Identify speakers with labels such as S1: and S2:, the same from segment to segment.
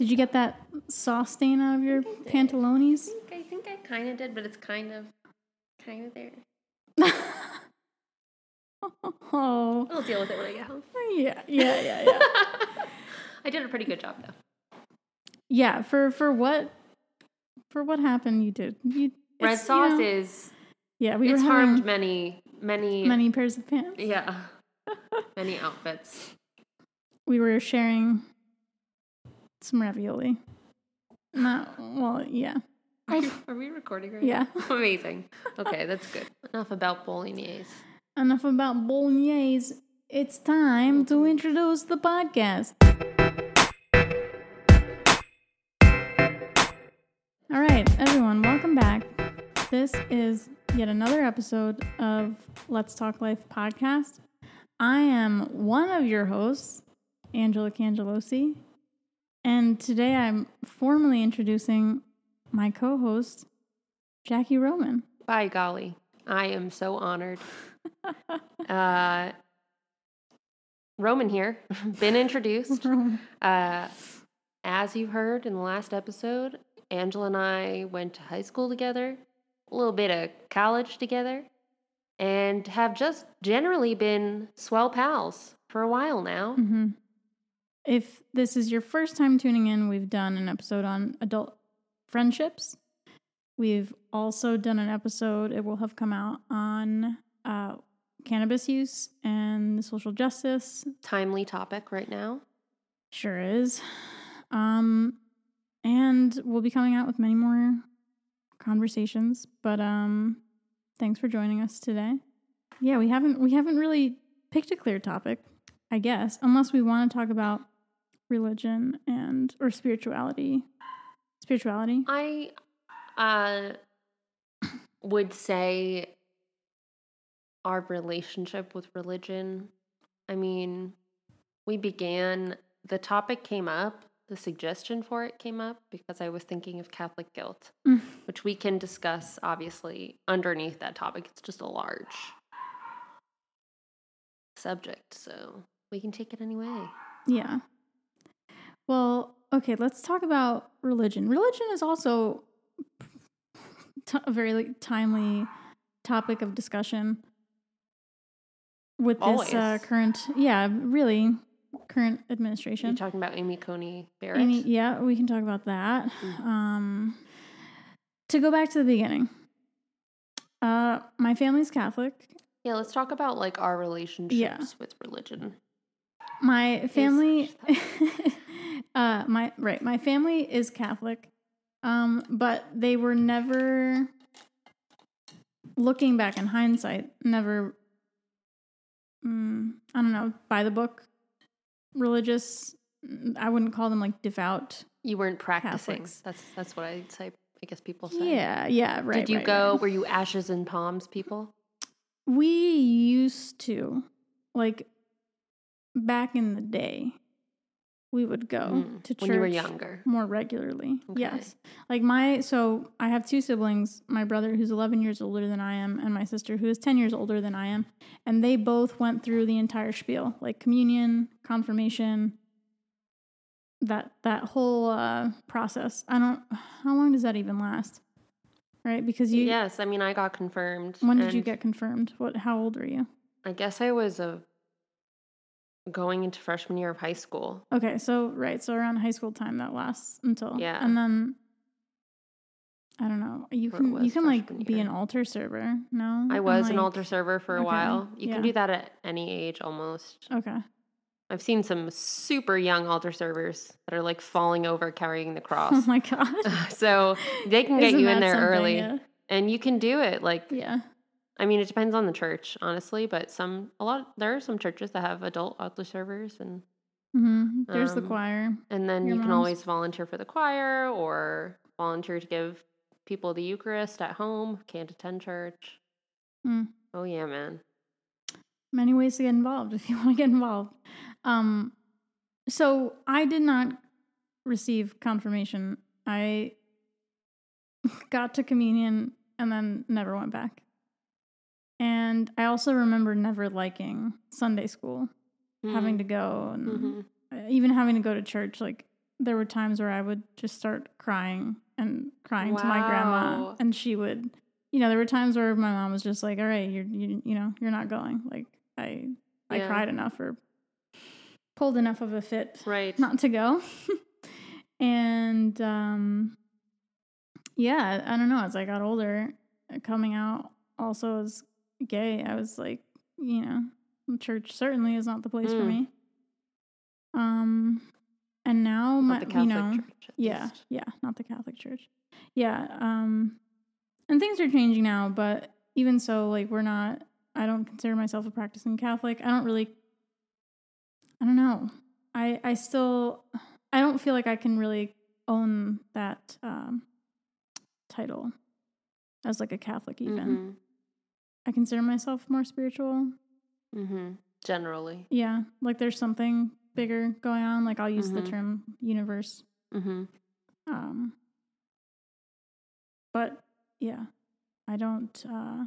S1: Did you get that sauce stain out of your pantalones?
S2: I think I kind of did, but it's kind of, kind of there.
S1: Oh,
S2: I'll deal with it when I get home.
S1: yeah, yeah, yeah, yeah.
S2: I did a pretty good job though.
S1: yeah, for for what for what happened, you did. You
S2: Red
S1: it's, you
S2: sauce
S1: know,
S2: is
S1: yeah. We
S2: it's harmed many, many,
S1: many pairs of pants.
S2: yeah, many outfits.
S1: We were sharing some ravioli. Not well, yeah,
S2: Are, are we recording right
S1: yeah.
S2: now? Amazing. Okay, that's good. Enough about bolognese.
S1: Enough about bolognese. It's time to introduce the podcast. All right, everyone, welcome back. This is yet another episode of Let's Talk Life podcast. I am one of your hosts, Angela Cangelosi, and today I'm formally introducing my co host, Jackie Roman.
S2: By golly, I am so honored. Uh, Roman here, been introduced. Uh, as you heard in the last episode, Angela and I went to high school together, a little bit of college together, and have just generally been swell pals for a while now.
S1: hmm If this is your first time tuning in, we've done an episode on adult friendships. We've also done an episode, it will have come out on uh, cannabis use and social justice.
S2: Timely topic right now.
S1: Sure is. Um, and we'll be coming out with many more conversations. But um, thanks for joining us today. Yeah, we haven't we haven't really picked a clear topic, I guess, unless we want to talk about religion and or spirituality. Spirituality.
S2: I uh, would say our relationship with religion. I mean, we began, the topic came up, the suggestion for it came up because I was thinking of Catholic guilt,
S1: Mm.
S2: which we can discuss obviously underneath that topic. It's just a large subject, so we can take it any way.
S1: Yeah. Well, okay, let's talk about religion. Religion is also t- a very like, timely topic of discussion with this uh, current, yeah, really current administration.
S2: You're talking about Amy Coney Barrett?
S1: Any, yeah, we can talk about that.
S2: Mhm.
S1: Um, to go back to the beginning, uh, my family's Catholic.
S2: Yeah, let's talk about like our relationships with religion.
S1: My family, uh, my right, my family is Catholic, um, but they were never. Looking back in hindsight, never. Mm, I don't know, by the book, religious. I wouldn't call them like devout.
S2: You weren't practicing.
S1: Catholics.
S2: That's that's what I'd say. I guess people say.
S1: Yeah, yeah, right.
S2: Did you
S1: right,
S2: go?
S1: right.
S2: Were you ashes and palms people?
S1: We used to, like, back in the day, we would go
S2: Mm,
S1: to church
S2: when you were younger.
S1: more regularly.
S2: Okay.
S1: Yes. Like my so I have two siblings, my brother who's 11 years older than I am and my sister who is 10 years older than I am, and they both went through the entire spiel, like communion, confirmation, that that whole uh process. I don't how long does that even last? Right? Because you
S2: yes, I mean I got confirmed.
S1: when did you get confirmed? What how old were you?
S2: I guess I was a going into freshman year of high school.
S1: Okay, so right, so around high school time that lasts until
S2: Yeah.
S1: and then I don't know. You can you can like
S2: freshman
S1: be an altar server. No,
S2: I was an altar server for a
S1: okay,
S2: while. You
S1: yeah.
S2: can do that at any age almost.
S1: Okay.
S2: I've seen some super young altar servers that are like falling over carrying the
S1: oh
S2: cross.
S1: Oh my god.
S2: so they can get
S1: Isn't
S2: you in there early.
S1: Yeah.
S2: And you can do it like
S1: yeah.
S2: I mean, it depends on the church, honestly, but some a lot there are some churches that have adult altar servers and
S1: hmm There's the
S2: Um,
S1: choir.
S2: and then
S1: Your
S2: you can always volunteer for the choir or volunteer to give people the Eucharist at home, can't attend church.
S1: Mm.
S2: Oh yeah, man.
S1: Many ways to get involved if you want to get involved. Um, so I did not receive confirmation. I got to communion and then never went back. And I also remember never liking Sunday school, having to go and
S2: Mhm.
S1: uh, even having to go to church like there were times where I would just start crying and crying to my grandma, and she would, you know, there were times where my mom was just like, "All right, you're, you, you know, you're not going." Like I, I
S2: Yeah.
S1: cried enough or pulled enough of a fit
S2: Right.
S1: not to go. and um yeah, I don't know, as I got older, coming out also as gay, I was like, you know, church certainly is not the place for
S2: Mm.
S1: me. Um and now my
S2: Not the
S1: you know,
S2: Church.
S1: yeah,
S2: least.
S1: yeah, not the Catholic Church. Yeah, um and things are changing now, but even so like we're not I don't consider myself a practicing Catholic. I don't really I don't know. I I still I don't feel like I can really own that um title as like a Catholic even. I consider myself more spiritual.
S2: Mhm. Mhm. Generally.
S1: Yeah, like there's something bigger going on. Like I'll use the
S2: Mhm.
S1: term universe.
S2: Mhm.
S1: Um, but yeah, I don't uh,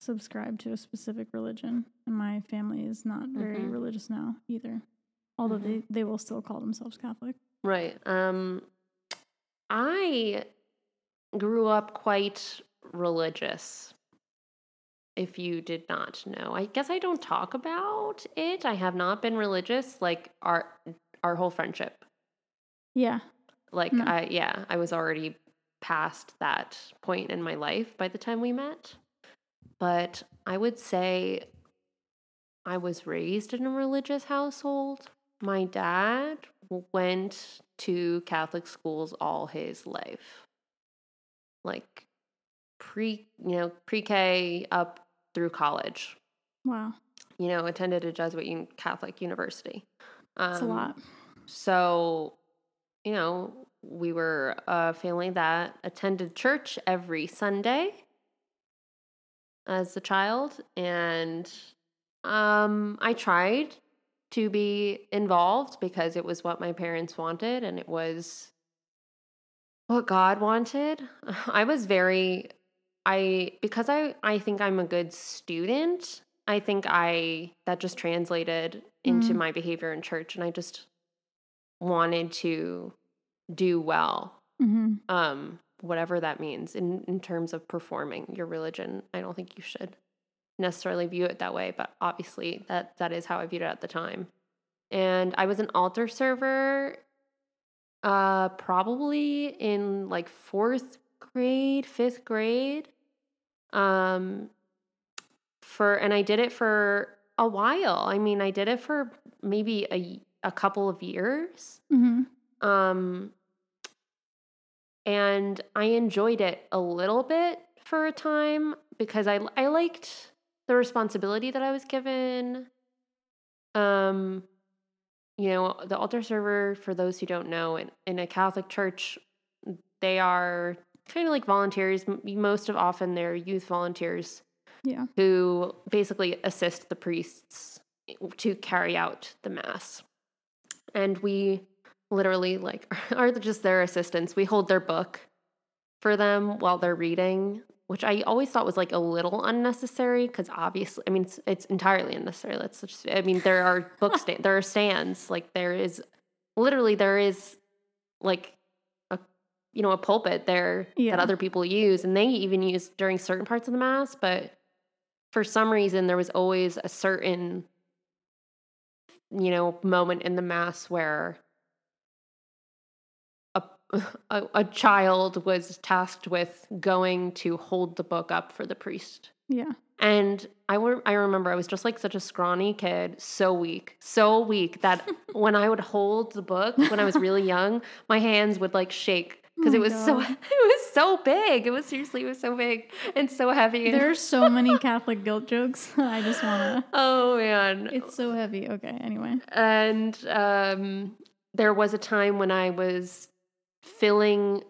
S1: subscribe to a specific religion, and my family is not very
S2: Mhm.
S1: religious now either. Although they, they will still call themselves Catholic.
S2: Right. Um I grew up quite religious. If you did not know. I guess I don't talk about it. I have not been religious like our our whole friendship.
S1: Yeah,
S2: Like
S1: No.
S2: I yeah, I was already past that point in my life by the time we met. But I would say I was raised in a religious household. My dad went to Catholic schools all his life. Like pre, you know, pre-K up through college.
S1: wow,
S2: You know, attended a Jesuit Catholic university.
S1: that's a
S2: Um,
S1: lot.
S2: so, you know, we were a family that attended church every Sunday as a child. And um, I tried to be involved because it was what my parents wanted and it was what God wanted. I was very I because I I think I'm a good student. I think I that just translated into
S1: Mhm.
S2: my behavior in church and I just wanted to do well
S1: hmm
S2: um whatever that means in in terms of performing your religion i don't think you should necessarily view it that way but obviously that that is how i viewed it at the time and i was an altar server uh probably in like fourth grade fifth grade um for and i did it for a while. I mean i did it for maybe a a couple of years.
S1: Hmm
S2: um, and I enjoyed it a little bit for a time because I I liked the responsibility that I was given. Um, you know, the altar server, for those who don't know, in, in a Catholic church, they are kind of like volunteers. Most of often, they're youth volunteers
S1: Yeah.
S2: who basically assist the priests eh, to carry out the mass. And we literally like are just their assistants. We hold their book for them while they're reading, which I always thought was like a little unnecessary because obviously, I mean, it's, it's entirely unnecessary. Let's just, I mean, there are book stand, there are stands, like there is literally there is like you know a pulpit there
S1: Yeah.
S2: that other people use, and they even use during certain parts of the mass, but for some reason there was always a certain you know moment in the mass where a, a a child was tasked with going to hold the book up for the priest
S1: Yeah.
S2: and I were, I remember I was just like such a scrawny kid, so weak, so weak that when I would hold the book when I was really young, my hands would like shake because
S1: Oh
S2: it was so
S1: God.
S2: it was so big. It was seriously it was so big and so heavy. And,
S1: There are so many Catholic guilt jokes. I just want to.
S2: oh man,
S1: It's so heavy. Okay. Anyway.
S2: and um, there was a time when I was filling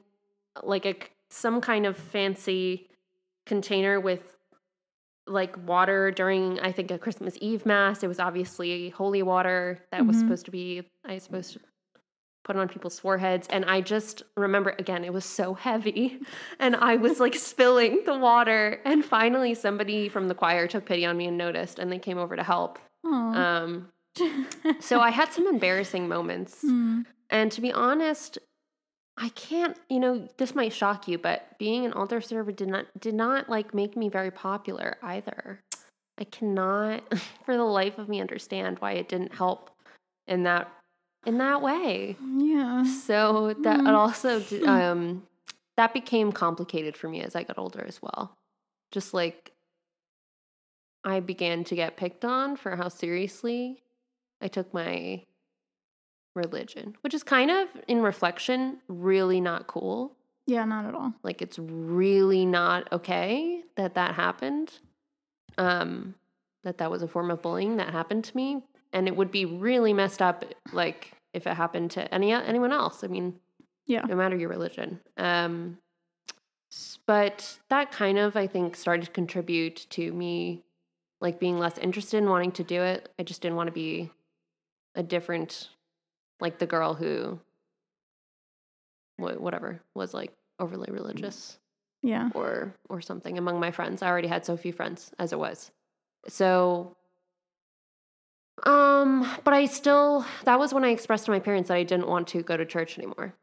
S2: like a some kind of fancy container with like water during I think a Christmas Eve mass. It was obviously holy water that was
S1: Mhm.
S2: supposed to be I was supposed to put on people's foreheads and I just remember again it was so heavy and I was like spilling the water and finally somebody from the choir took pity on me and noticed and they came over to help. Um so I had some embarrassing moments.
S1: Hmm.
S2: And to be honest, I can't, you know, this might shock you, but being an altar server did not did not like make me very popular either. I cannot for the life of me understand why it didn't help in that in that way.
S1: Yeah.
S2: So that
S1: Mm.
S2: also um that became complicated for me as I got older as well. Just like I began to get picked on for how seriously I took my religion, which is kind of in reflection really not cool.
S1: Yeah, not at all.
S2: Like it's really not okay that that happened. Um that that was a form of bullying that happened to me and it would be really messed up like if it happened to any anyone else. I mean,
S1: Yeah.
S2: no matter your religion. Um, but that kind of, I think, started to contribute to me like being less interested in wanting to do it. I just didn't want to be a different, like the girl who, whatever, was like overly religious
S1: Yeah.
S2: or or something among my friends. I already had so few friends as it was. So um but I still that was when I expressed to my parents that I didn't want to go to church anymore.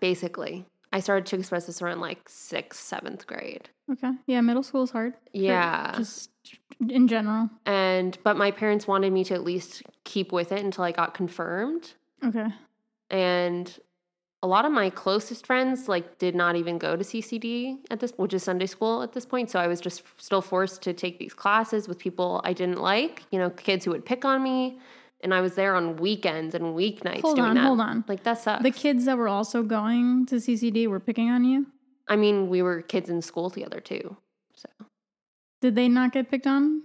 S2: Basically. I started to express this around like sixth, seventh grade.
S1: Okay. Yeah, middle school is hard.
S2: Yeah.
S1: Just in general.
S2: And but my parents wanted me to at least keep with it until I got confirmed.
S1: Okay.
S2: and a lot of my closest friends like did not even go to CCD at this which is Sunday school at this point. So I was just still forced to take these classes with people I didn't like you know kids who would pick on me. And I was there on weekends and weeknights
S1: Hold
S2: doing
S1: on,
S2: that.
S1: hold on.
S2: like that sucks.
S1: The kids that were also going to CCD were picking on you.
S2: I mean we were kids in school together too so.
S1: Did they not get picked on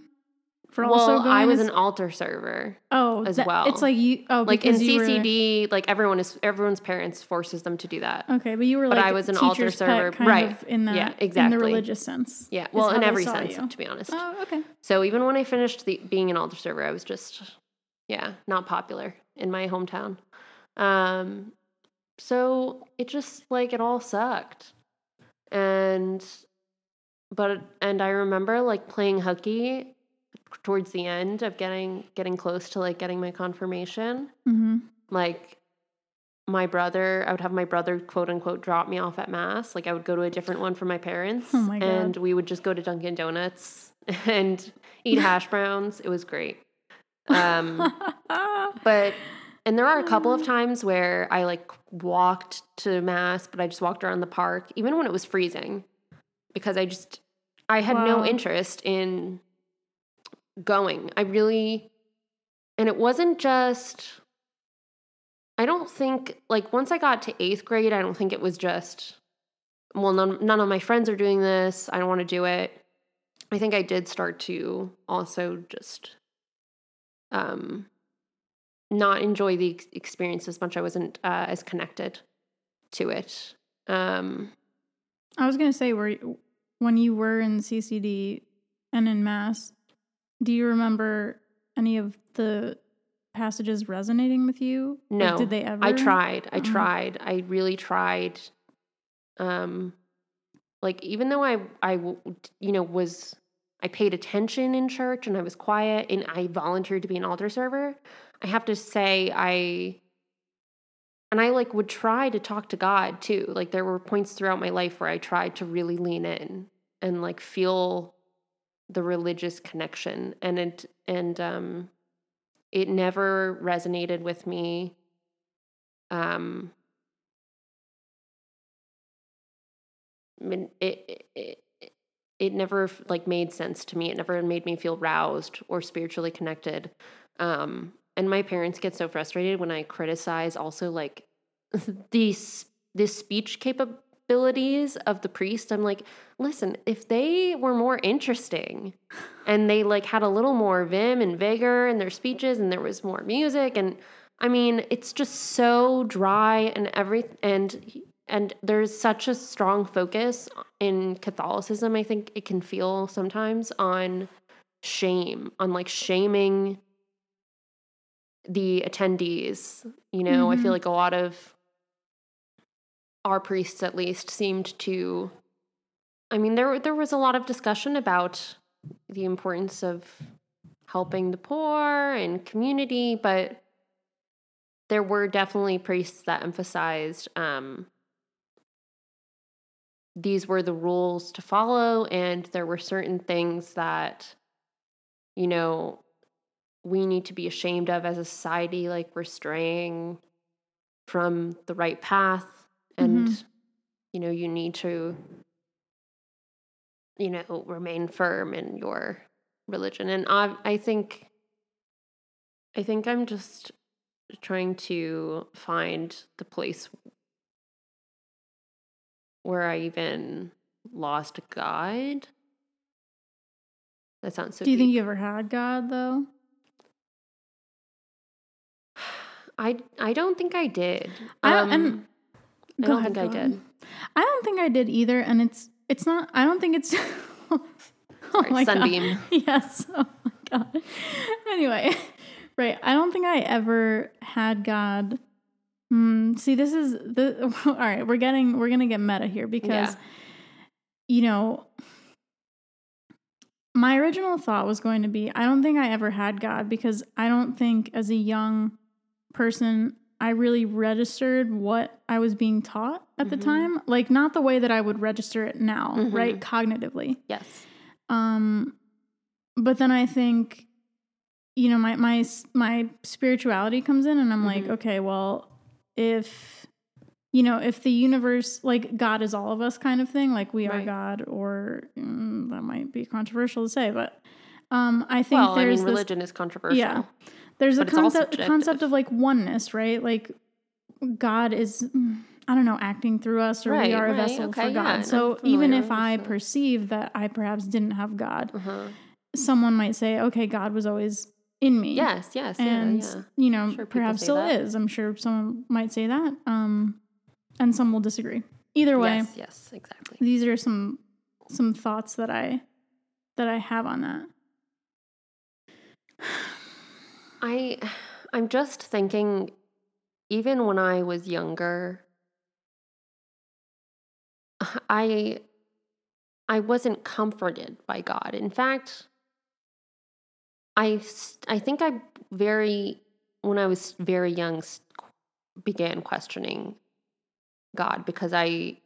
S1: for
S2: well
S1: also going?
S2: I was
S1: to
S2: an altar server
S1: oh
S2: as
S1: that-
S2: well.
S1: It's like you. Oh,
S2: like in
S1: you were-
S2: CCD like everyone is everyone's parents forces them to do that
S1: okay, but you were
S2: But
S1: like
S2: I was an altar server, right.
S1: in that
S2: Yeah, exactly
S1: in the religious sense.
S2: yeah well in every sense
S1: you.
S2: to be honest
S1: Oh, okay.
S2: So even when I finished the, being an altar server, I was just, yeah, not popular in my hometown. Um, so it just like it all sucked, and but and I remember like playing hooky towards the end of getting getting close to like getting my confirmation.
S1: Mm-hmm.
S2: Like my brother, I would have my brother quote unquote drop me off at mass. Like I would go to a different one for my parents,
S1: Oh my
S2: and we would just go to Dunkin' Donuts and eat hash browns. It was great. Um, but and there are a couple of times where I like walked to mass, but I just walked around the park, even when it was freezing, because I just I had no interest in going. I really, and it wasn't just. I don't think like once I got to eighth grade, I don't think it was just. Well, none none of my friends are doing this. I don't want to do it. I think I did start to also just um not enjoy the ex- experience as much. I wasn't uh, as connected to it. Um,
S1: I was gonna say, were you- when you were in CCD and in mass, do you remember any of the passages resonating with you? Like,
S2: No,
S1: did they ever?
S2: I tried. I
S1: Mhm.
S2: tried. I really tried. Um, like even though I I you know was I paid attention in church and I was quiet and I volunteered to be an altar server. I have to say I and I like would try to talk to God too. Like there were points throughout my life where I tried to really lean in and like feel the religious connection and it and um it never resonated with me um it, it it it never like made sense to me. It never made me feel roused or spiritually connected. Um and my parents get so frustrated when i criticize also like these this speech capabilities of the priest i'm like listen if they were more interesting and they like had a little more vim and vigor in their speeches and there was more music and i mean it's just so dry and every and and there's such a strong focus in catholicism i think it can feel sometimes on shame on like shaming the attendees you know i feel
S1: Mhm.
S2: like a lot of our priests at least seemed to i mean there there was a lot of discussion about the importance of helping the poor and community but there were definitely priests that emphasized um, these were the rules to follow, and there were certain things that, you know, we need to be ashamed of as a society, like we're straying from the right path, and,
S1: Mhm.
S2: you know, you need to, you know, remain firm in your religion. And I, I think, I think I'm just trying to find the place where I even lost God. That sounds so.
S1: Do you think you ever had God though?
S2: I I don't think I did.
S1: I don't-
S2: Um, I don't think I did.
S1: I don't think I did either, and it's it's not. I don't think it's. oh
S2: Sorry,
S1: my God.
S2: sunbeam.
S1: Yes. Oh my god. Anyway, right. I don't think I ever had God. Hmm. See, this is the. All right, we're getting we're gonna get meta here because,
S2: Yeah.
S1: you know, my original thought was going to be I don't think I ever had God because I don't think as a young person I really registered what I was being taught at the
S2: Mhm.
S1: time. Like not the way that I would register it now,
S2: Mhm.
S1: right? Cognitively.
S2: Yes.
S1: Um, but then I think, you know, my my my spirituality comes in, and I'm like,
S2: Mhm.
S1: okay, well, if you know, if the universe, like God is all of us, kind of thing, like we are God, or mm, that might be controversial to say, but um, I think
S2: Well, I
S1: there's
S2: mean,
S1: this
S2: religion is controversial.
S1: yeah. There's a
S2: But
S1: concept concept of like oneness, right? Like God is I don't know, acting through us or
S2: Right,
S1: we are a vessel
S2: okay,
S1: for God.
S2: and
S1: so even if I perceive that I perhaps didn't have God,
S2: Uh-huh.
S1: someone might say, okay, God was always in me.
S2: Yes. Yes.
S1: And,
S2: yeah. Yeah.
S1: you know,
S2: Sure,
S1: perhaps still
S2: that.
S1: is. I'm sure someone might say that. Um, and some will disagree. Either way,
S2: Yes. Yes. Exactly.
S1: these are some some thoughts that I that I have on that.
S2: I I'm just thinking even when I was younger I I wasn't comforted by God. In fact, I I think I very when I was very young began questioning God because I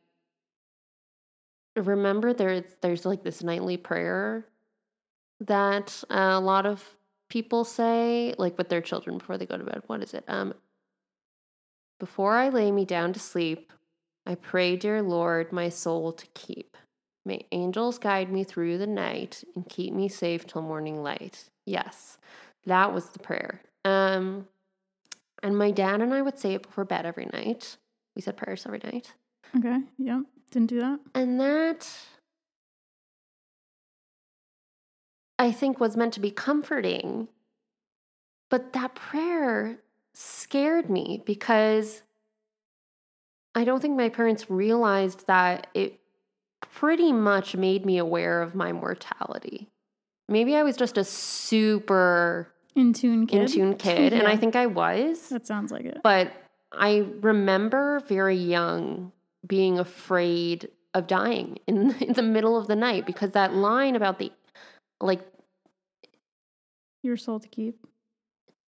S2: remember there's there's like this nightly prayer that a lot of people say like with their children before they go to bed. What is it? Um before I lay me down to sleep, I pray, dear Lord, my soul to keep. May angels guide me through the night and keep me safe till morning light. Yes, that was the prayer. Um, and my dad and I would say it before bed every night. We said prayers every night.
S1: Okay. Yep. Didn't do that.
S2: And that, I think, was meant to be comforting. But that prayer scared me because I don't think my parents realized that it pretty much made me aware of my mortality. Maybe I was just a super
S1: In tune kid.
S2: in tune kid, and I think I was.
S1: that sounds like it.
S2: But I remember very young being afraid of dying in, in the middle of the night because that line about the, like,
S1: Your soul to keep.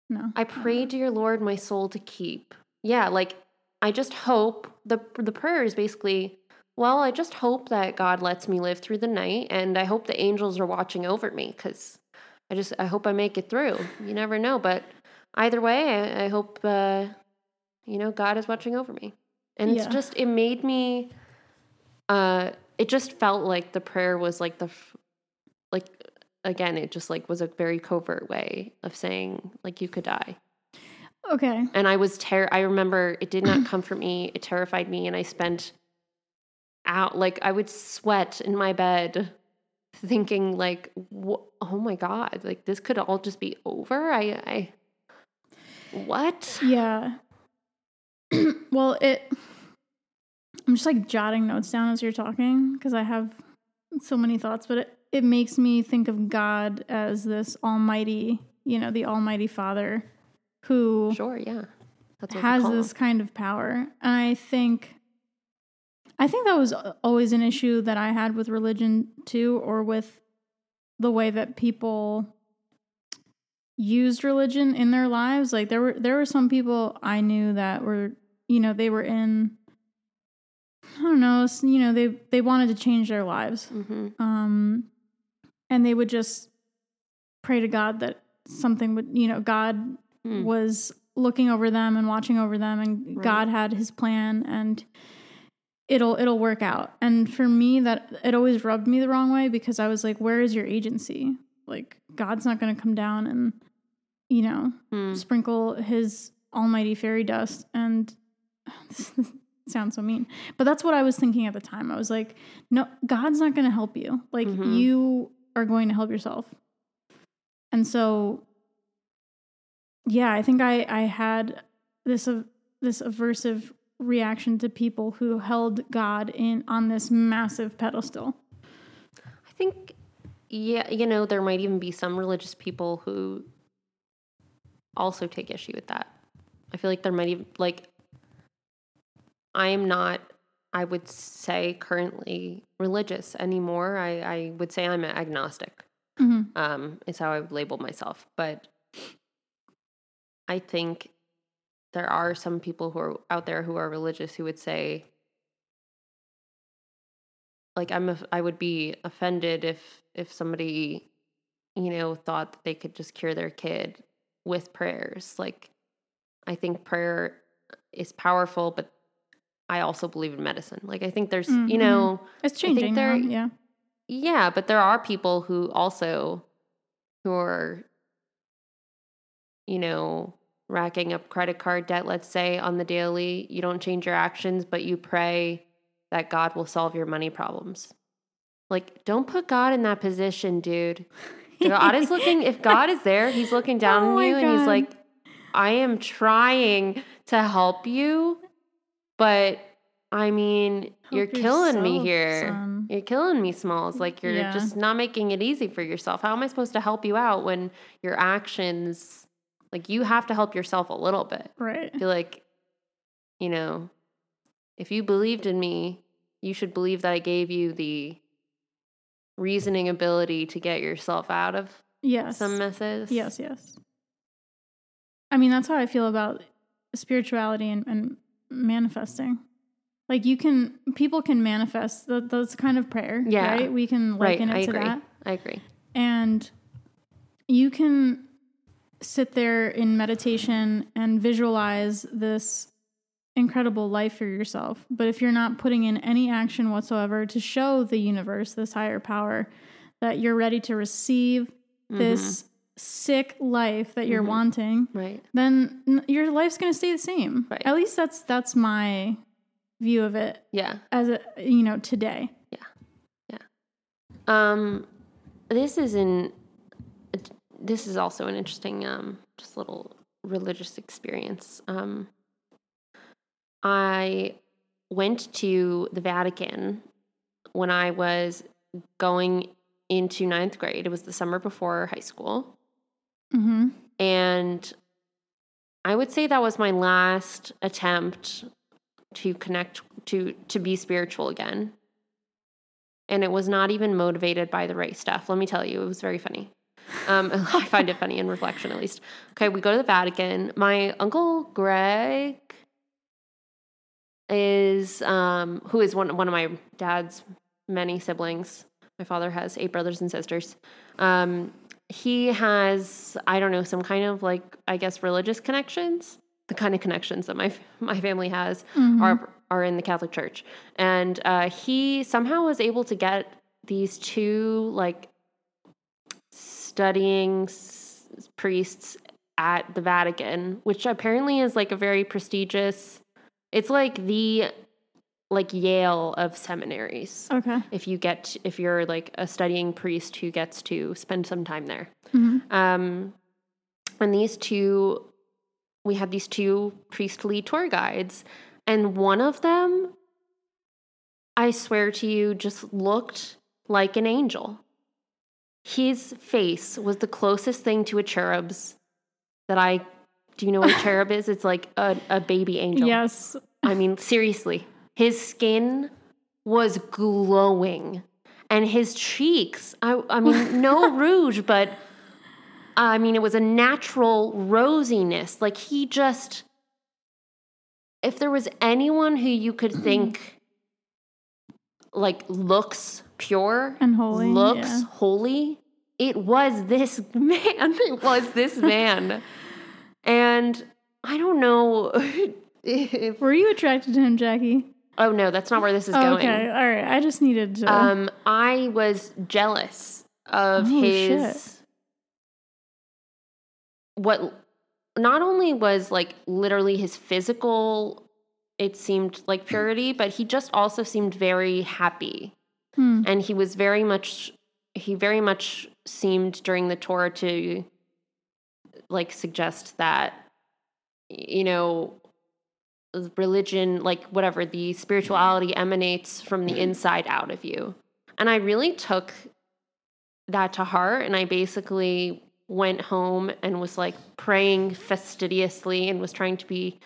S1: No.
S2: I pray to your Lord my soul to keep. Yeah, like, I just hope the the prayer is basically, well, I just hope that God lets me live through the night, and I hope the angels are watching over me because I just I hope I make it through. You never know, but either way, I, I hope uh, you know God is watching over me, and it's
S1: Yeah.
S2: just it made me. Uh, it just felt like the prayer was like the, again, it just like was a very covert way of saying like you could die
S1: Okay.
S2: and I was ter- I remember it did not comfort me. It terrified me, and I spent out like I would sweat in my bed, thinking like, "Oh my god, like this could all just be over." I, I, what?
S1: Yeah. well, it. I'm just like jotting notes down as you're talking because I have so many thoughts, but it, it makes me think of God as this almighty, you know, the almighty father who
S2: Sure, yeah,
S1: has this kind of power. And I think I think that was always an issue that I had with religion too or with the way that people used religion in their lives. Like there were there were some people I knew that were, you know, they were in I don't know, you know, they they wanted to change their lives.
S2: Mm-hmm.
S1: Um and they would just pray to God that something would, you know, God
S2: Mm.
S1: was looking over them and watching over them and
S2: Right.
S1: God had his plan and it'll it'll work out. And for me that it always rubbed me the wrong way because I was like where is your agency? Like God's not going to come down and you know,
S2: Mm.
S1: sprinkle his almighty fairy dust and sounds so mean. But that's what I was thinking at the time. I was like, no, God's not going to help you. Like
S2: Mhm.
S1: you are going to help yourself. And so yeah, I think I I had this uh, this aversive reaction to people who held God in on this massive pedestal.
S2: I think, yeah, you know, there might even be some religious people who also take issue with that. I feel like there might even, like, I am not, I would say, currently religious anymore. I, I would say I'm agnostic,
S1: Mhm.
S2: um, is how I would label myself. But I think there are some people who are out there who are religious who would say, like I'm a, I would be offended if if somebody you know thought that they could just cure their kid with prayers like I think prayer is powerful but I also believe in medicine. Like I think there's
S1: Mm,
S2: you know
S1: It's
S2: think
S1: changing now, yeah.
S2: yeah but there are people who also who are you know racking up credit card debt. Let's say on the daily you don't change your actions but you pray that God will solve your money problems. Like don't put God in that position dude. God is looking if God is there he's looking down
S1: Oh
S2: on you and he's like I am trying to help you but I mean you're
S1: Help
S2: killing me here
S1: son.
S2: you're killing me, Smalls. Like you're
S1: Yeah.
S2: just not making it easy for yourself. How am I supposed to help you out when your actions, like you have to help yourself a little bit?
S1: Right.
S2: I feel like, you know, if you believed in me, you should believe that I gave you the reasoning ability to get yourself out of
S1: Yes.
S2: some messes.
S1: Yes, yes. I mean, that's how I feel about spirituality and, and manifesting. Like you can, people can manifest th- those kind of prayer,
S2: Yeah.
S1: right? We can
S2: Right.
S1: liken
S2: I
S1: it to
S2: agree.
S1: that,
S2: I agree.
S1: and you can sit there in meditation and visualize this incredible life for yourself. But if you're not putting in any action whatsoever to show the universe, this higher power, that you're ready to receive this mm-hmm. Sick life that you're
S2: Mhm.
S1: wanting,
S2: Right.
S1: then n- your life's going to stay the same.
S2: Right.
S1: At least that's that's my view of it
S2: Yeah.
S1: as a you know today. Yeah. Yeah.
S2: Um, this is an this is also an interesting um just little religious experience. Um, I went to the Vatican when I was going into ninth grade. It was the summer before high school,
S1: Mm-hmm.
S2: and I would say that was my last attempt to connect to to be spiritual again. And it was not even motivated by the right stuff. Let me tell you, it was very funny. Um, I find it funny in reflection, at least. Okay, we go to the Vatican. My uncle Greg is um, who is one one of my dad's many siblings. My father has eight brothers and sisters. Um, he has I don't know some kind of like I guess religious connections. The kind of connections that my my family has
S1: Mhm.
S2: are are in the Catholic Church, and uh, he somehow was able to get these two like studying s- priests at the Vatican, which apparently is like a very prestigious. It's like the like Yale of seminaries.
S1: Okay.
S2: If you get if you're like a studying priest who gets to spend some time there.
S1: Mm-hmm.
S2: Um, and these two, we had these two priestly tour guides, and one of them, I swear to you, just looked like an angel. His face was the closest thing to a cherub's that I. Do you know what a cherub is? It's like a, a baby angel.
S1: Yes.
S2: I mean, seriously, his skin was glowing, and his cheeks. I, I mean, no rouge, but I mean, it was a natural rosiness. Like he just, if there was anyone who you could think like looks pure
S1: And holy,
S2: looks
S1: yeah.
S2: holy, it was this man. It was this man. and I don't know if,
S1: Were you attracted to him, Jackie?
S2: Oh no, that's not where this is
S1: Oh,
S2: going.
S1: okay, all right. I just needed to.
S2: Um, I was jealous of
S1: Oh,
S2: his
S1: shit.
S2: what not only was like literally his physical it seemed like purity, but he just also seemed very happy.
S1: Hmm.
S2: And he was very much he very much seemed during the tour to like suggest that you know religion like whatever the spirituality emanates from the mm-hmm. inside out of you. And i really took that to heart and i basically went home and was like praying fastidiously and was trying to be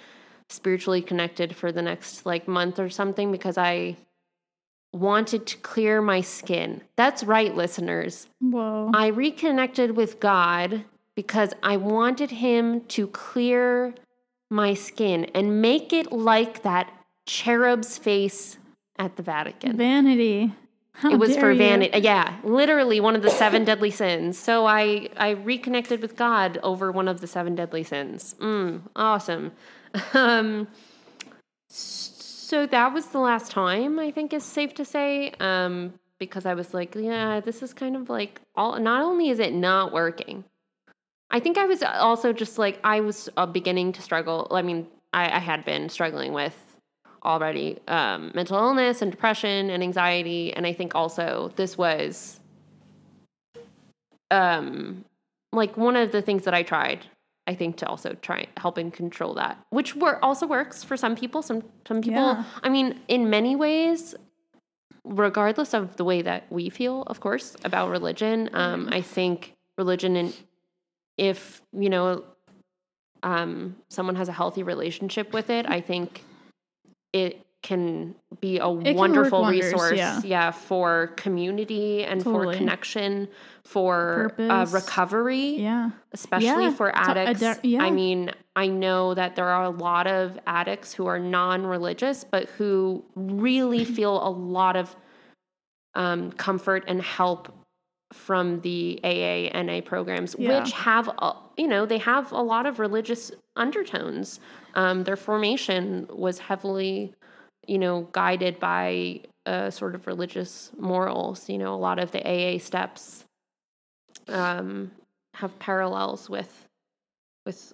S2: spiritually connected for the next like month or something because i wanted to clear my skin. That's right listeners.
S1: Whoa.
S2: I reconnected with God because I wanted Him to clear my skin and make it like that cherub's face at the Vatican.
S1: Vanity. How
S2: it was for vanity. Yeah, literally one of the seven deadly sins. So I I reconnected with God over one of the seven deadly sins. Mm, awesome. Um, so that was the last time I think is safe to say. Um, because I was like, yeah, this is kind of like all. Not only is it not working, I think I was also just like I was uh, beginning to struggle. I mean, I, I had been struggling with already um, mental illness and depression and anxiety, and I think also this was um, like one of the things that I tried. I think to also try helping control that, which wor- also works for some people. Some some people.
S1: Yeah.
S2: I mean, in many ways, regardless of the way that we feel, of course, about religion, um, I think religion and if you know um, someone has a healthy relationship with it, I think it can be a
S1: work
S2: wonderful
S1: wonders,
S2: resource,
S1: yeah. yeah.
S2: for community and
S1: Totally.
S2: for connection, for uh, recovery
S1: Yeah.
S2: especially
S1: Yeah,
S2: for addicts.
S1: de- yeah.
S2: I mean, I know that there are a lot of addicts who are non-religious, but who really feel a lot of um, comfort and help from the AA NA programs,
S1: Yeah.
S2: which have, a, you know, they have a lot of religious undertones. Um, their formation was heavily, you know, guided by uh, sort of religious morals. You know, a lot of the AA steps um, have parallels with with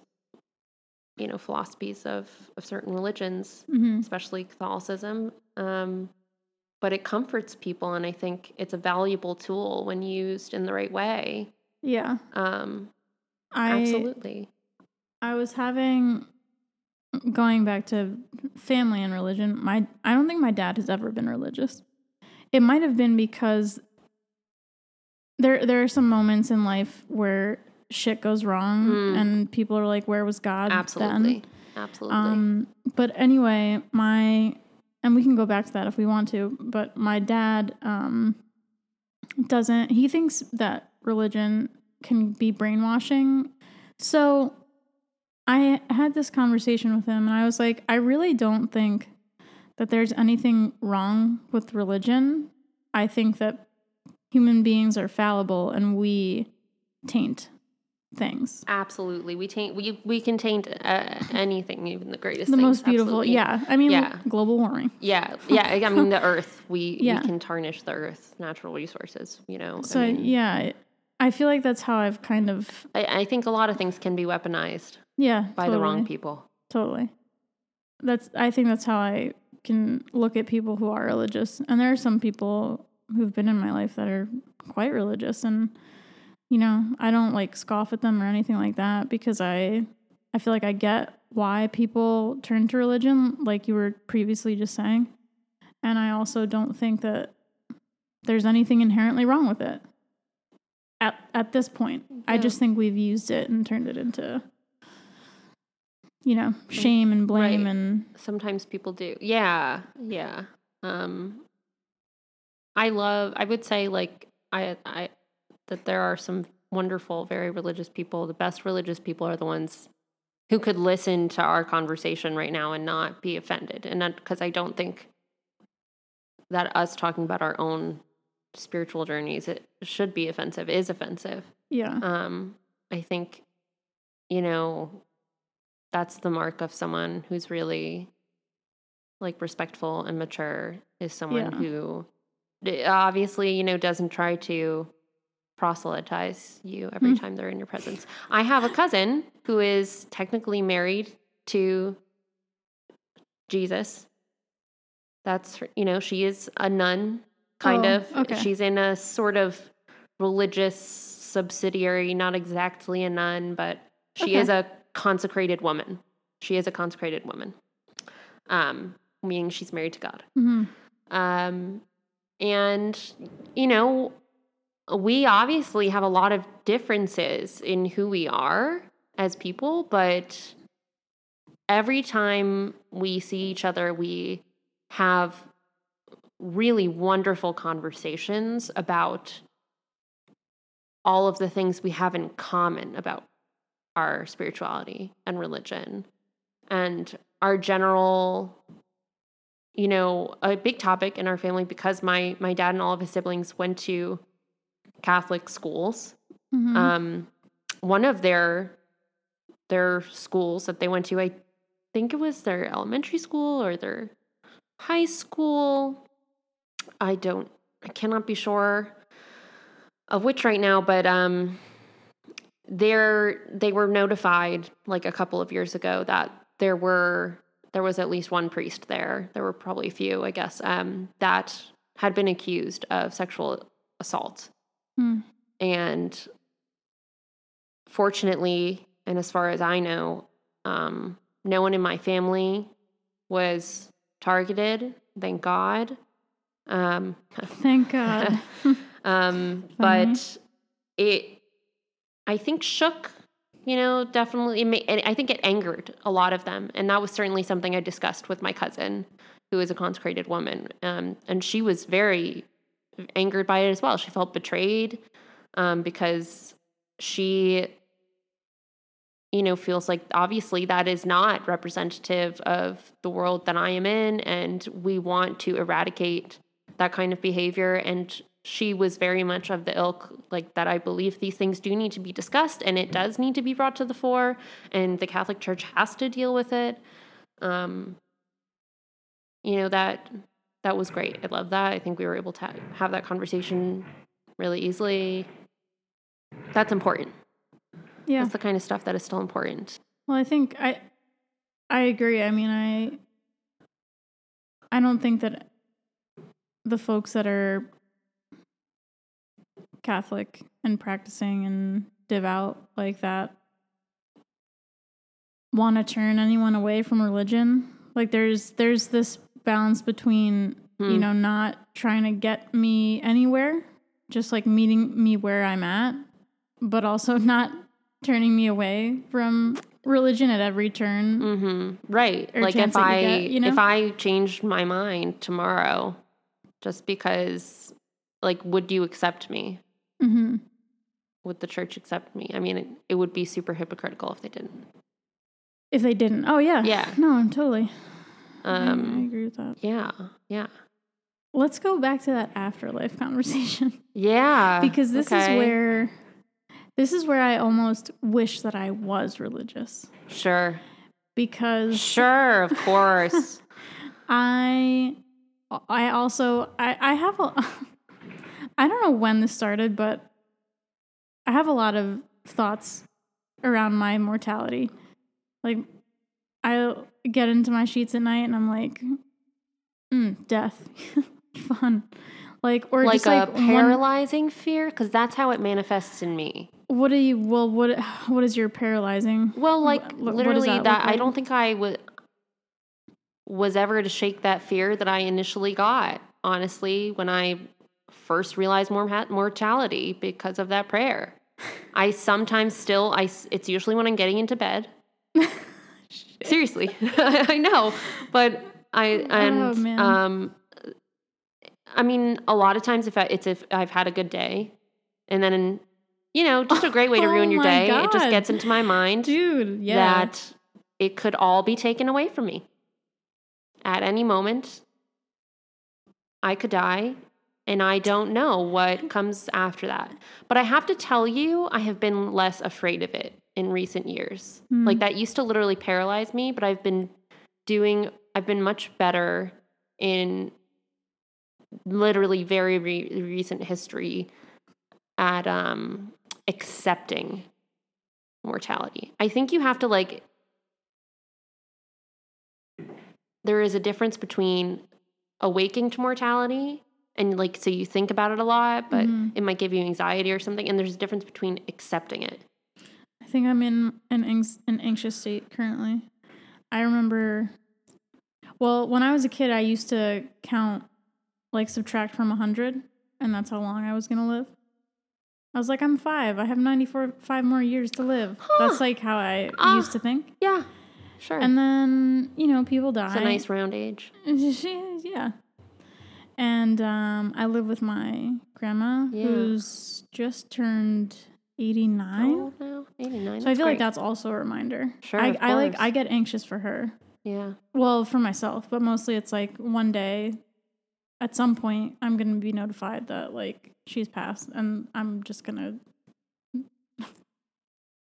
S2: you know philosophies of of certain religions,
S1: hmm
S2: especially Catholicism. Um, but it comforts people, and I think it's a valuable tool when used in the right way.
S1: Yeah.
S2: Um,
S1: I
S2: absolutely.
S1: I was having going back to family and religion. My I don't think my dad has ever been religious. It might have been because there there are some moments in life where shit goes wrong
S2: Mm.
S1: and people are like, "Where was God?" then?"
S2: Absolutely. Absolutely.
S1: Um, but anyway, my and we can go back to that if we want to. But my dad um, doesn't. He thinks that religion can be brainwashing. So I had this conversation with him, and I was like, I really don't think that there's anything wrong with religion. I think that human beings are fallible, and we taint things.
S2: Absolutely. We taint we we can taint uh, anything, even the greatest
S1: The
S2: things.
S1: most beautiful,
S2: Absolutely.
S1: yeah. I mean,
S2: Yeah.
S1: global warming.
S2: Yeah, yeah. I mean, the earth. We
S1: Yeah.
S2: we can tarnish the earth, natural resources. You know. I
S1: So
S2: mean,
S1: yeah, I- I feel like that's how I've kind of
S2: I, I think a lot of things can be weaponized
S1: yeah
S2: by the wrong people.
S1: Totally. That's I think that's how I can look at people who are religious, and there are some people who've been in my life that are quite religious, and you know I don't like scoff at them or anything like that because I I feel like I get why people turn to religion, like you were previously just saying, and I also don't think that there's anything inherently wrong with it. At at this point, I just think we've used it and turned it into you know, shame and blame
S2: Right.
S1: and
S2: Sometimes people do. Yeah, yeah. Um, I love. I would say like I I that there are some wonderful, very religious people. The best religious people are the ones who could listen to our conversation right now and not be offended. And that because I don't think that us talking about our own spiritual journeys it should be offensive is offensive
S1: Yeah.
S2: um i think you know that's the mark of someone who's really like respectful and mature is someone
S1: Yeah.
S2: who obviously you know doesn't try to proselytize you every
S1: Mm.
S2: time they're in your presence. I have a cousin who is technically married to jesus. That's her- you know she is a nun kind
S1: Oh,
S2: of.
S1: okay.
S2: she's in a sort of religious subsidiary not exactly a nun but she
S1: Okay.
S2: is a consecrated woman. She is a consecrated woman. Um meaning she's married to god.
S1: Hmm
S2: um and you know we obviously have a lot of differences in who we are as people but every time we see each other we have really wonderful conversations about all of the things we have in common about our spirituality and religion. And our general you know a big topic in our family because my my dad and all of his siblings went to catholic schools.
S1: Hmm
S2: um one of their their schools that they went to i think it was their elementary school or their high school. I don't i cannot be sure of which right now but um they're they were notified like a couple of years ago that there were there was at least one priest there. There were probably a few i guess um that had been accused of sexual assault
S1: Hmm.
S2: and fortunately and as far as i know um no one in my family was targeted thank god um
S1: Thank God.
S2: um but it i think shook you know definitely it ma- and i think it angered a lot of them and that was certainly something i discussed with my cousin who is a consecrated woman um, and she was very angered by it as well. She felt betrayed um, because she you know feels like obviously that is not representative of the world that i am in and we want to eradicate that kind of behavior. And she was very much of the ilk like that i believe these things do need to be discussed and it does need to be brought to the fore and the catholic church has to deal with it. Um you know that that was great i love that i think we were able to have that conversation really easily that's important
S1: yeah.
S2: that's the kind of stuff that is still important
S1: Well, I think I I agree. I mean, I I don't think that the folks that are Catholic and practicing and devout like that want to turn anyone away from religion. Like there's there's this balance between you
S2: Hmm.
S1: know not trying to get me anywhere, just like meeting me where I'm at, but also not turning me away from religion at every turn.
S2: Mm-hmm. Right. Like if I
S1: you get, you know?
S2: if I changed my mind tomorrow, just because, like, would you accept me?
S1: hmm
S2: Would the church accept me? I mean, it, it would be super hypocritical if they didn't.
S1: If they didn't, oh yeah,
S2: Yeah.
S1: no, I'm totally. I- I
S2: Um.
S1: agree with that.
S2: Yeah. Yeah.
S1: Let's go back to that afterlife conversation
S2: Yeah.
S1: because this is where this is where I almost wish that I was religious
S2: Sure.
S1: because
S2: Sure. Of course.
S1: I I also I I have a I don't know when this started, but I have a lot of thoughts around my mortality. Like I get into my sheets at night and I'm like, mm, death, fun, like or
S2: like
S1: just
S2: a
S1: like one,
S2: paralyzing fear, because that's how it manifests in me.
S1: what do you? Well, what what is your paralyzing?
S2: Well, like
S1: Wh- what does
S2: literally
S1: that
S2: that,
S1: look
S2: I don't think I would was ever to shake that fear that I initially got. Honestly, when I first realized mor- mortality because of that prayer, I sometimes still I it's usually when I'm getting into bed. Seriously, I know, but I and
S1: Oh,
S2: um, I mean, a lot of times if I, it's if I've had a good day, and then you know, just a great way to ruin
S1: Oh
S2: your day. It just gets into my mind
S1: Dude, yeah.
S2: that it could all be taken away from me at any moment. I could die, and I don't know what comes after that. But I have to tell you, I have been less afraid of it in recent years.
S1: Hmm.
S2: Like that used to literally paralyze me, but I've been doing, I've been much better in literally very re- recent history at um, accepting mortality. I think you have to like there is a difference between awaking to mortality and like so you think about it a lot, but
S1: Mhm.
S2: it might give you anxiety or something and there's a difference between accepting it.
S1: I think I'm in an anx- an anxious state currently. I remember, well, when I was a kid, I used to count, like subtract from 100, and that's how long I was going to live. I was like, I'm five. I have 94, five more years to live.
S2: Huh.
S1: That's like how I
S2: Ah.
S1: used to think.
S2: Yeah. Sure.
S1: And then, you know, people die.
S2: it's a nice round age.
S1: yeah. And um, I live with my grandma,
S2: Yeah.
S1: who's just turned 89.
S2: Now? 89.
S1: So I feel like that's also a reminder.
S2: Sure,
S1: I, I like. I get anxious for her.
S2: Yeah.
S1: Well, for myself, but mostly it's like one day, at some point, I'm gonna be notified that like she's passed, and I'm just gonna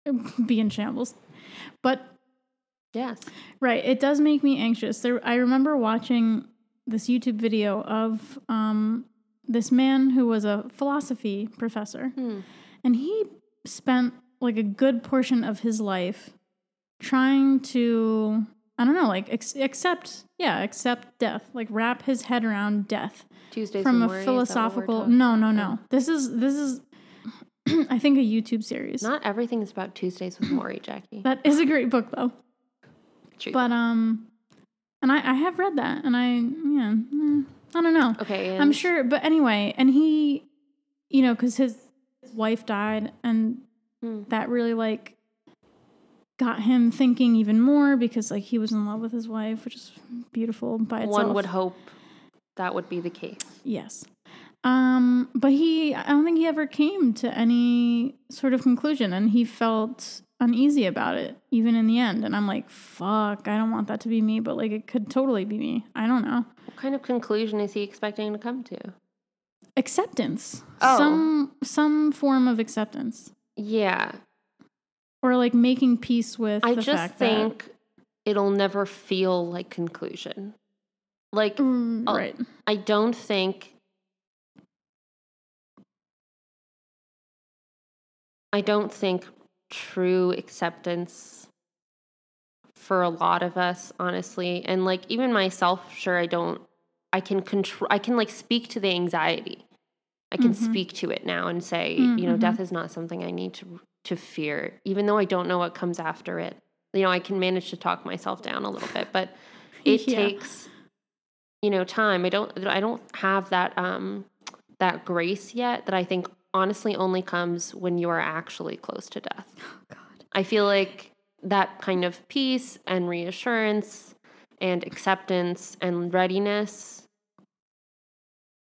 S1: be in shambles. But
S2: Yes.
S1: right, it does make me anxious. There, I remember watching this YouTube video of um, this man who was a philosophy professor,
S2: Hmm.
S1: And he spent like a good portion of his life trying to I don't know, like ex- accept, yeah, accept death, like wrap his head around death
S2: Tuesdays
S1: from a
S2: Morrie, is that what we're
S1: philosophical. No, no, no. This is this is, I think, a YouTube series.
S2: Not everything is about Tuesdays with Morrie, Jackie.
S1: that is a great book though.
S2: True.
S1: But um, and I I have read that, and I yeah, eh, I don't know.
S2: okay.
S1: I'm sure, but anyway, and he, you know, because his wife died, and
S2: Hmm.
S1: that really like got him thinking even more because like he was in love with his wife, which is beautiful by itself.
S2: One would hope that would be the case.
S1: yes. Um, but he, I don't think he ever came to any sort of conclusion, and he felt uneasy about it, even in the end. And I'm like, fuck, I don't want that to be me, but like it could totally be me. I don't know.
S2: What kind of conclusion is he expecting to come to?
S1: Acceptance.
S2: Oh.
S1: Some some form of acceptance.
S2: Yeah.
S1: or like making peace with
S2: I
S1: the
S2: just think it'll never feel like conclusion. Like,
S1: Mm,
S2: oh,
S1: right
S2: I don't think. I don't think true acceptance for a lot of us, honestly, and like even myself, sure, I don't. I can control. I can like speak to the anxiety. I can
S1: Mhm.
S2: speak to it now and say,
S1: Mm,
S2: you know, death is not something I need to to fear, even though I don't know what comes after it. You know, I can manage to talk myself down a little bit, but it
S1: Yeah.
S2: takes you know time i don't i don't have that um that grace yet that i think honestly only comes when you are actually close to death
S1: oh god
S2: i feel like that kind of peace and reassurance and acceptance and readiness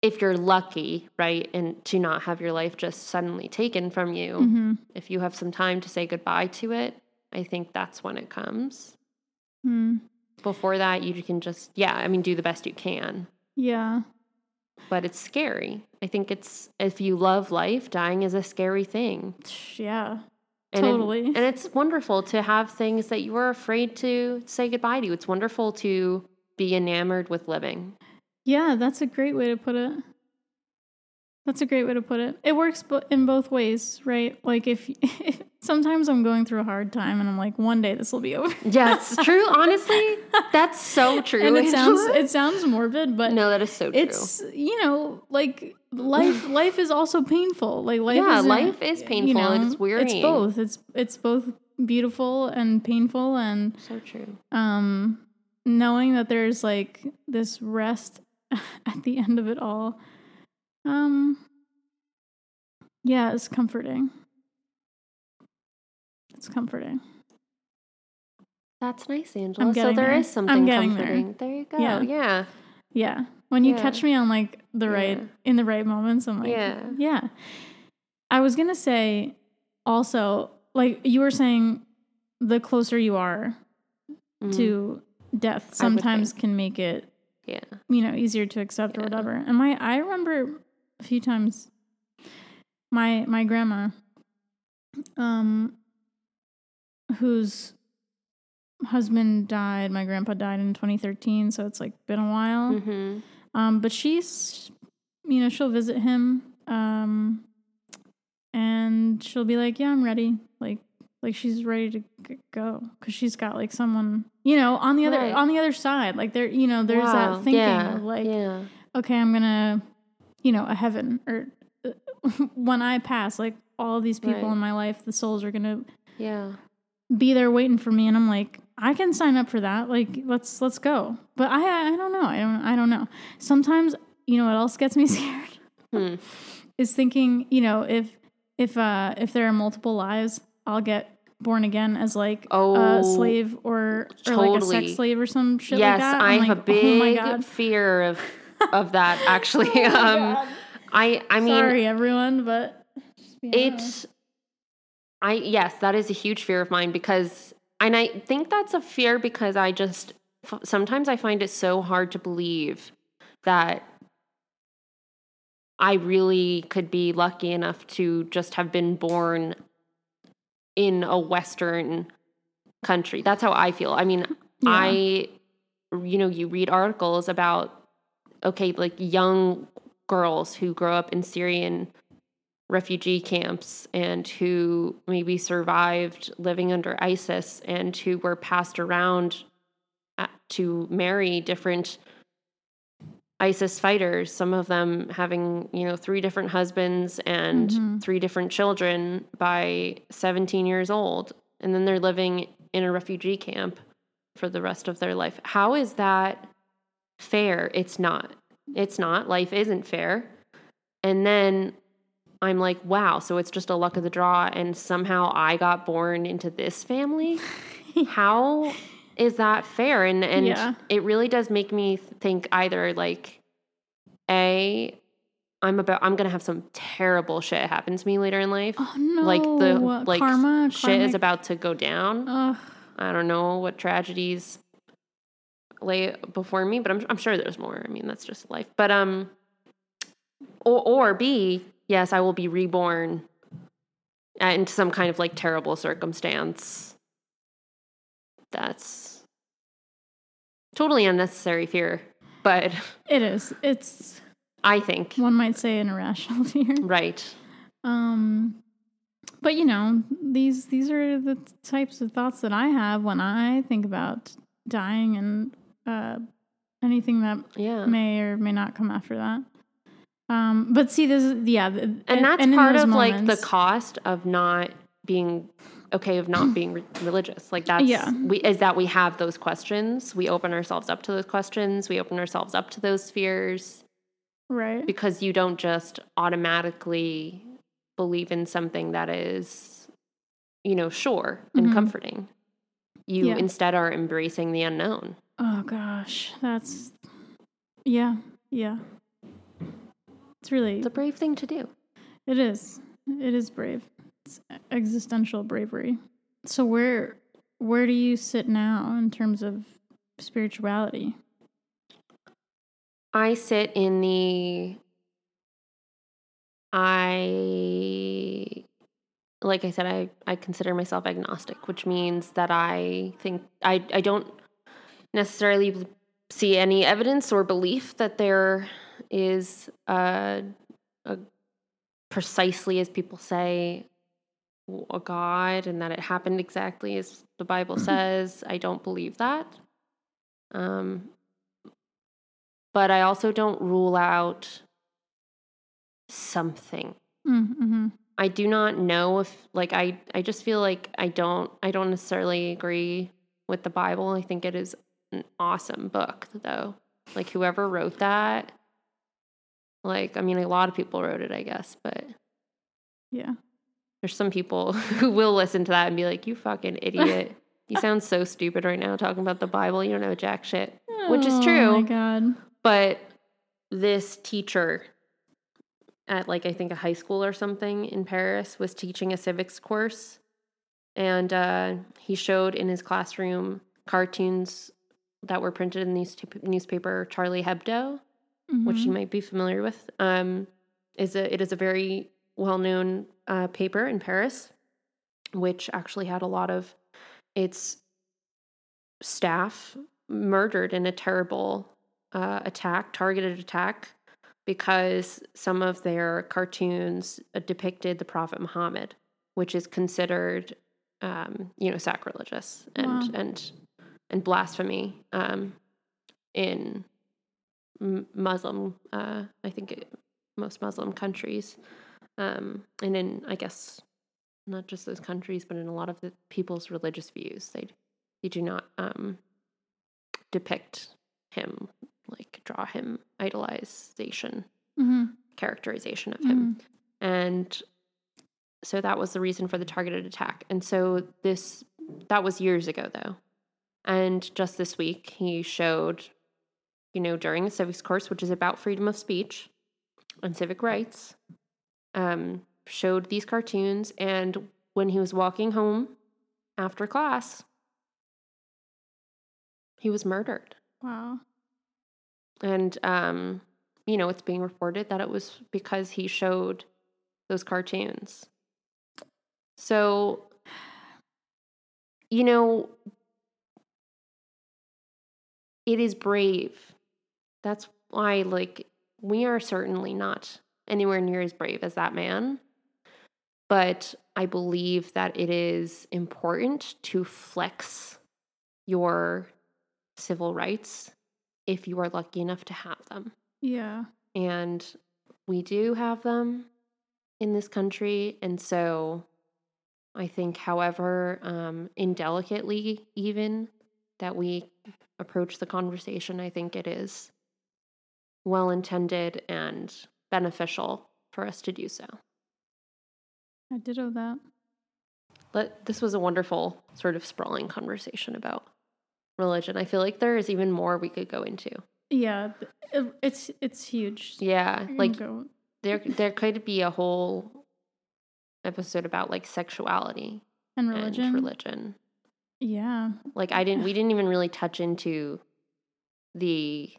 S2: if you're lucky right and to not have your life just suddenly taken from you
S1: hmm
S2: if you have some time to say goodbye to it i think that's when it comes.
S1: Mm.
S2: before that you can just yeah i mean do the best you can.
S1: Yeah.
S2: But it's scary. I think it's if you love life dying is a scary thing.
S1: Yeah.
S2: And it-
S1: Totally.
S2: and it's wonderful to have things that you were afraid to say goodbye to. It's wonderful to be enamored with living
S1: yeah that's a great way to put it. That's a great way to put it. It works in both ways right? Like if, if sometimes i'm going through a hard time and i'm like one day this will be over.
S2: Yes true. Honestly that's so true
S1: and it sounds it sounds morbid but
S2: no that is so true.
S1: it's you know like life life is also painful. Like life
S2: Yeah, life is
S1: you
S2: painful and it's
S1: weird.
S2: it's
S1: both. It's it's both beautiful and painful and
S2: so true.
S1: um knowing that there's like this rest at the end of it all um yeah it's comforting it's comforting
S2: that's nice angela so
S1: getting
S2: there
S1: there.
S2: is
S1: I'm
S2: something
S1: getting there.
S2: comforting there. you go
S1: Yeah.
S2: yeah
S1: yeah when you
S2: Yeah.
S1: catch me on like the right
S2: Yeah.
S1: in the right moments i'm like
S2: Yeah.
S1: yeah I was gonna say also, like you were saying, the closer you are
S2: Mhm.
S1: to death, sometimes can make it
S2: yeah.
S1: you know easier to accept or whatever. And my I remember a few times my my grandma, um, whose husband died. My grandpa died in 2013, so it's like been a while.
S2: Mm-hmm.
S1: Um, but she's, you know, she'll visit him, um, and she'll be like, "Yeah, I'm ready." Like, like she's ready to g- go because she's got like someone, you know, on the other
S2: Right.
S1: on the other side. Like there, you know, there's
S2: Wow.
S1: that thinking
S2: yeah.
S1: of like,
S2: yeah.
S1: okay, I'm gonna, you know, a heaven or uh, when I pass, like all these people
S2: Right.
S1: in my life, the souls are gonna
S2: Yeah.
S1: be there waiting for me and I'm like I can sign up for that like let's let's go but I I don't know I don't I don't know sometimes you know what else gets me scared
S2: Hmm.
S1: is thinking you know if if uh if there are multiple lives I'll get born again as like
S2: Oh,
S1: a slave or or like a sex slave or some shit
S2: yes,
S1: like that
S2: I
S1: I'm
S2: have
S1: like,
S2: a
S1: oh
S2: big
S1: god
S2: fear of of that actually.
S1: Oh
S2: um. I I mean
S1: sorry everyone but honest.
S2: it I yes, that is a huge fear of mine because and I think that's a fear because I just f- sometimes I find it so hard to believe that I really could be lucky enough to just have been born in a western country. That's how I feel. I mean,
S1: Yeah.
S2: I you know, you read articles about okay, like young girls who grow up in Syrian refugee camps and who maybe survived living under ISIS and who were passed around uh, to marry different ISIS fighters, some of them having, you know, three different husbands and
S1: Mhm.
S2: three different children by 17 years old. And then they're living in a refugee camp for the rest of their life. How is that fair? It's not. It's not. Life isn't fair. And then I'm like, wow, so it's just a luck of the draw. And somehow I got born into this family. How is that fair? And and
S1: Yeah.
S2: it really does make me think either like, a, I'm about I'm gonna have some terrible shit happen to me later in life.
S1: oh no
S2: like the like
S1: karma
S2: shit
S1: karmic-
S2: is about to go down.
S1: Ugh.
S2: I don't know what tragedies lay before me, but I'm I'm sure there's more. I mean, that's just life. But um, or or B, yes, I will be reborn uh, into some kind of like terrible circumstance. That's totally unnecessary fear, but
S1: it is it's
S2: I think
S1: one might say an irrational fear
S2: right.
S1: Um, but you know, these these are the types of thoughts that I have when I think about dying and uh, anything that
S2: Yeah.
S1: may or may not come after that. Um, but see, this is yeah,
S2: and that's part of like the cost of not being okay of not being re- religious like that's
S1: Yeah.
S2: we is that we have those questions we open ourselves up to those questions we open ourselves up to those fears
S1: right.
S2: because you don't just automatically believe in something that is you know sure and
S1: Mhm.
S2: comforting you
S1: Yeah.
S2: instead are embracing the unknown
S1: Oh gosh, that's yeah, yeah. It's really
S2: it's a brave thing to do
S1: It is. It is brave. It's existential bravery. So where where do you sit now in terms of spirituality?
S2: I sit in the I like I said I I consider myself agnostic, which means that I think I I don't necessarily see any evidence or belief that there is a, a precisely as people say a god and that it happened exactly as the bible says i don't believe that um but I also don't rule out something.
S1: Mm-hmm.
S2: I do not know if like I I just feel like I don't I don't necessarily agree with the Bible. I think it is an awesome book though. Like whoever wrote that like I mean a lot of people wrote it I guess, but
S1: Yeah.
S2: There's some people who will listen to that and be like you fucking idiot. you sound so stupid right now talking about the Bible. You don't know jack shit. Which is
S1: Oh
S2: true.
S1: my god.
S2: But this teacher at like I think a high school or something in Paris was teaching a civics course, and uh, he showed in his classroom cartoons that were printed in the newspaper, Charlie Hebdo, which you
S1: Mhm.
S2: might be familiar with. Um, is a it is a very well known uh, paper in Paris, which actually had a lot of its staff murdered in a terrible uh, attack, targeted attack, because some of their cartoons uh, depicted the Prophet Muhammad, which is considered, um, you know, sacrilegious and
S1: Wow.
S2: and and blasphemy um, in m- Muslim, uh, I think it, most Muslim countries, um, and in I guess not just those countries, but in a lot of the people's religious views, they they do not um, depict him like draw him idolization
S1: Mhm.
S2: characterization of him. And so that was the reason for the targeted attack. And so this that was years ago though. And just this week he showed you know during a civics course which is about freedom of speech and civic rights um, showed these cartoons and when he was walking home after class he was murdered.
S1: Wow.
S2: and um you know it's being reported that it was because he showed those cartoons. So you know it is brave. That's why like we are certainly not anywhere near as brave as that man but i believe that it is important to flex your civil rights if you are lucky enough to have them.
S1: Yeah.
S2: And we do have them in this country. And so I think, however um, indelicately, even that we approach the conversation, I think it is well intended and beneficial for us to do so.
S1: I ditto that.
S2: But this was a wonderful sort of sprawling conversation about religion. I feel like there is even more we could go into.
S1: Yeah, it's it's huge.
S2: Yeah, like
S1: go-
S2: there there could be a whole episode about like sexuality
S1: and religion.
S2: and religion.
S1: Yeah.
S2: Like I didn't we didn't even really touch into the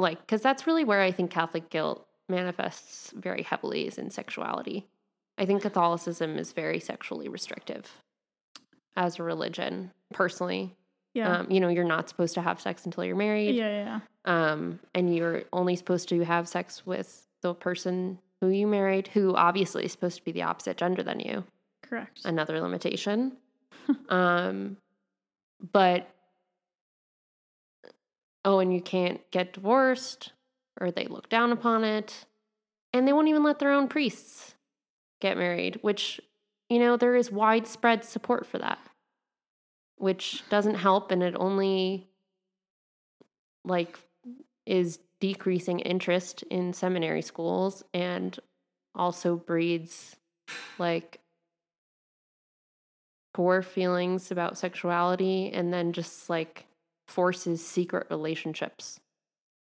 S2: like cuz that's really where I think Catholic guilt manifests very heavily is in sexuality. I think Catholicism is very sexually restrictive as a religion personally.
S1: Yeah.
S2: Um, you know, you're not supposed to have sex until you're
S1: yeah.
S2: married.
S1: Yeah.
S2: um, and you're only supposed to have sex with the person who you married, who obviously is supposed to be the opposite gender than you.
S1: Correct.
S2: Another limitation. um, but oh, and you can't get divorced, or they look down upon it, and they won't even let their own priests get married. Which you know there is widespread support for that, which doesn't help, and it only like is decreasing interest in seminary schools and also breeds like poor feelings about sexuality and then just like forces secret relationships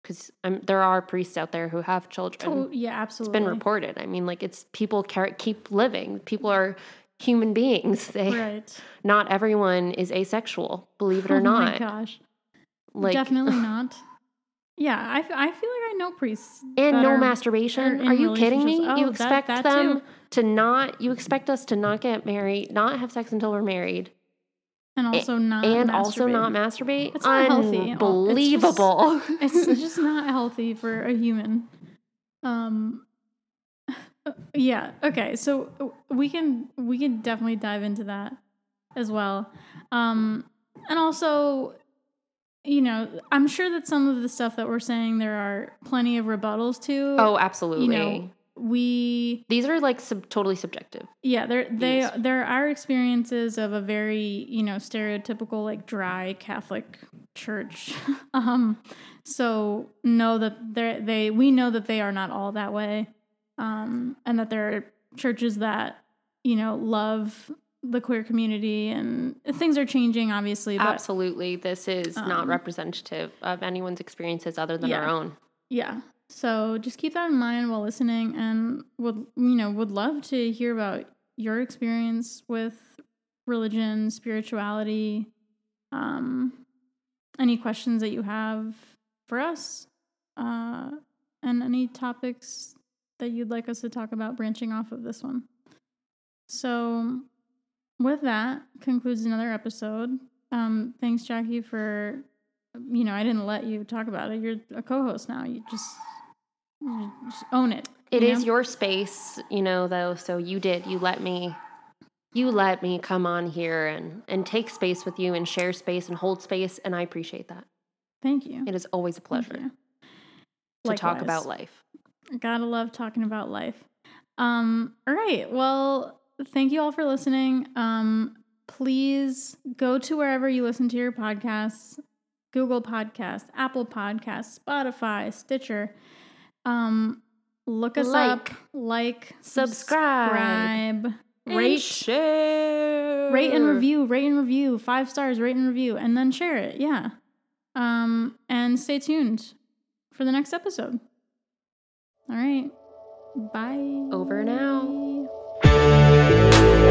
S2: because um, there are priests out there who have children
S1: Oh, yeah,
S2: it's
S1: absolutely.
S2: been reported i mean like it's people care, keep living people are human beings they
S1: Right.
S2: not everyone is asexual believe it or
S1: oh
S2: not Oh
S1: my gosh.
S2: like
S1: Definitely not. Yeah, I, I feel like I know priests.
S2: and no
S1: are-
S2: masturbation
S1: in
S2: are you kidding me
S1: relationships.
S2: you
S1: Oh, that-
S2: expect
S1: that
S2: them
S1: too.
S2: to not you expect us to not get married not have sex until we're married
S1: and also not
S2: and also not masturbate
S1: It's not healthy. It's just-
S2: unbelievable
S1: it's just not healthy for a human. Um yeah, okay. So we can we can definitely dive into that as well. Um and also you know, I'm sure that some of the stuff that we're saying there are plenty of rebuttals to.
S2: oh absolutely
S1: you know, we
S2: these are like sub- totally subjective
S1: yeah, there they there are experiences of a very, you know, stereotypical like dry Catholic church. um so know that they they we know that they are not all that way. Um and that there are churches that, you know, love the queer community and things are changing obviously, but
S2: absolutely this is not
S1: Um,
S2: representative of anyone's experiences other than our own
S1: yeah. So just keep that in mind while listening and would you know, would love to hear about your experience with religion, spirituality, um, any questions that you have for us, uh, and any topics that you'd like us to talk about branching off of this one. So, with that concludes another episode. Um, thanks, Jackie, for you know I didn't let you talk about it. You're a co-host now. You just, you just own it.
S2: It
S1: you
S2: is
S1: know?
S2: your space, you know, though. So you did. You let me. You let me come on here and and take space with you and share space and hold space, and I appreciate that.
S1: Thank you.
S2: It is always a pleasure to talk about life.
S1: Gotta love talking about life. Um, all right. Well, thank you all for listening. Um, please go to wherever you listen to your podcasts Google Podcasts, Apple Podcasts, Spotify, Stitcher. Um, look us up,
S2: Like.
S1: like,
S2: Subscribe.
S1: subscribe,
S2: And
S1: rate,
S2: share.
S1: rate and review, rate and review, five stars, rate and review, and then share it. Yeah. Um, and stay tuned for the next episode. All right. Bye.
S2: Over out.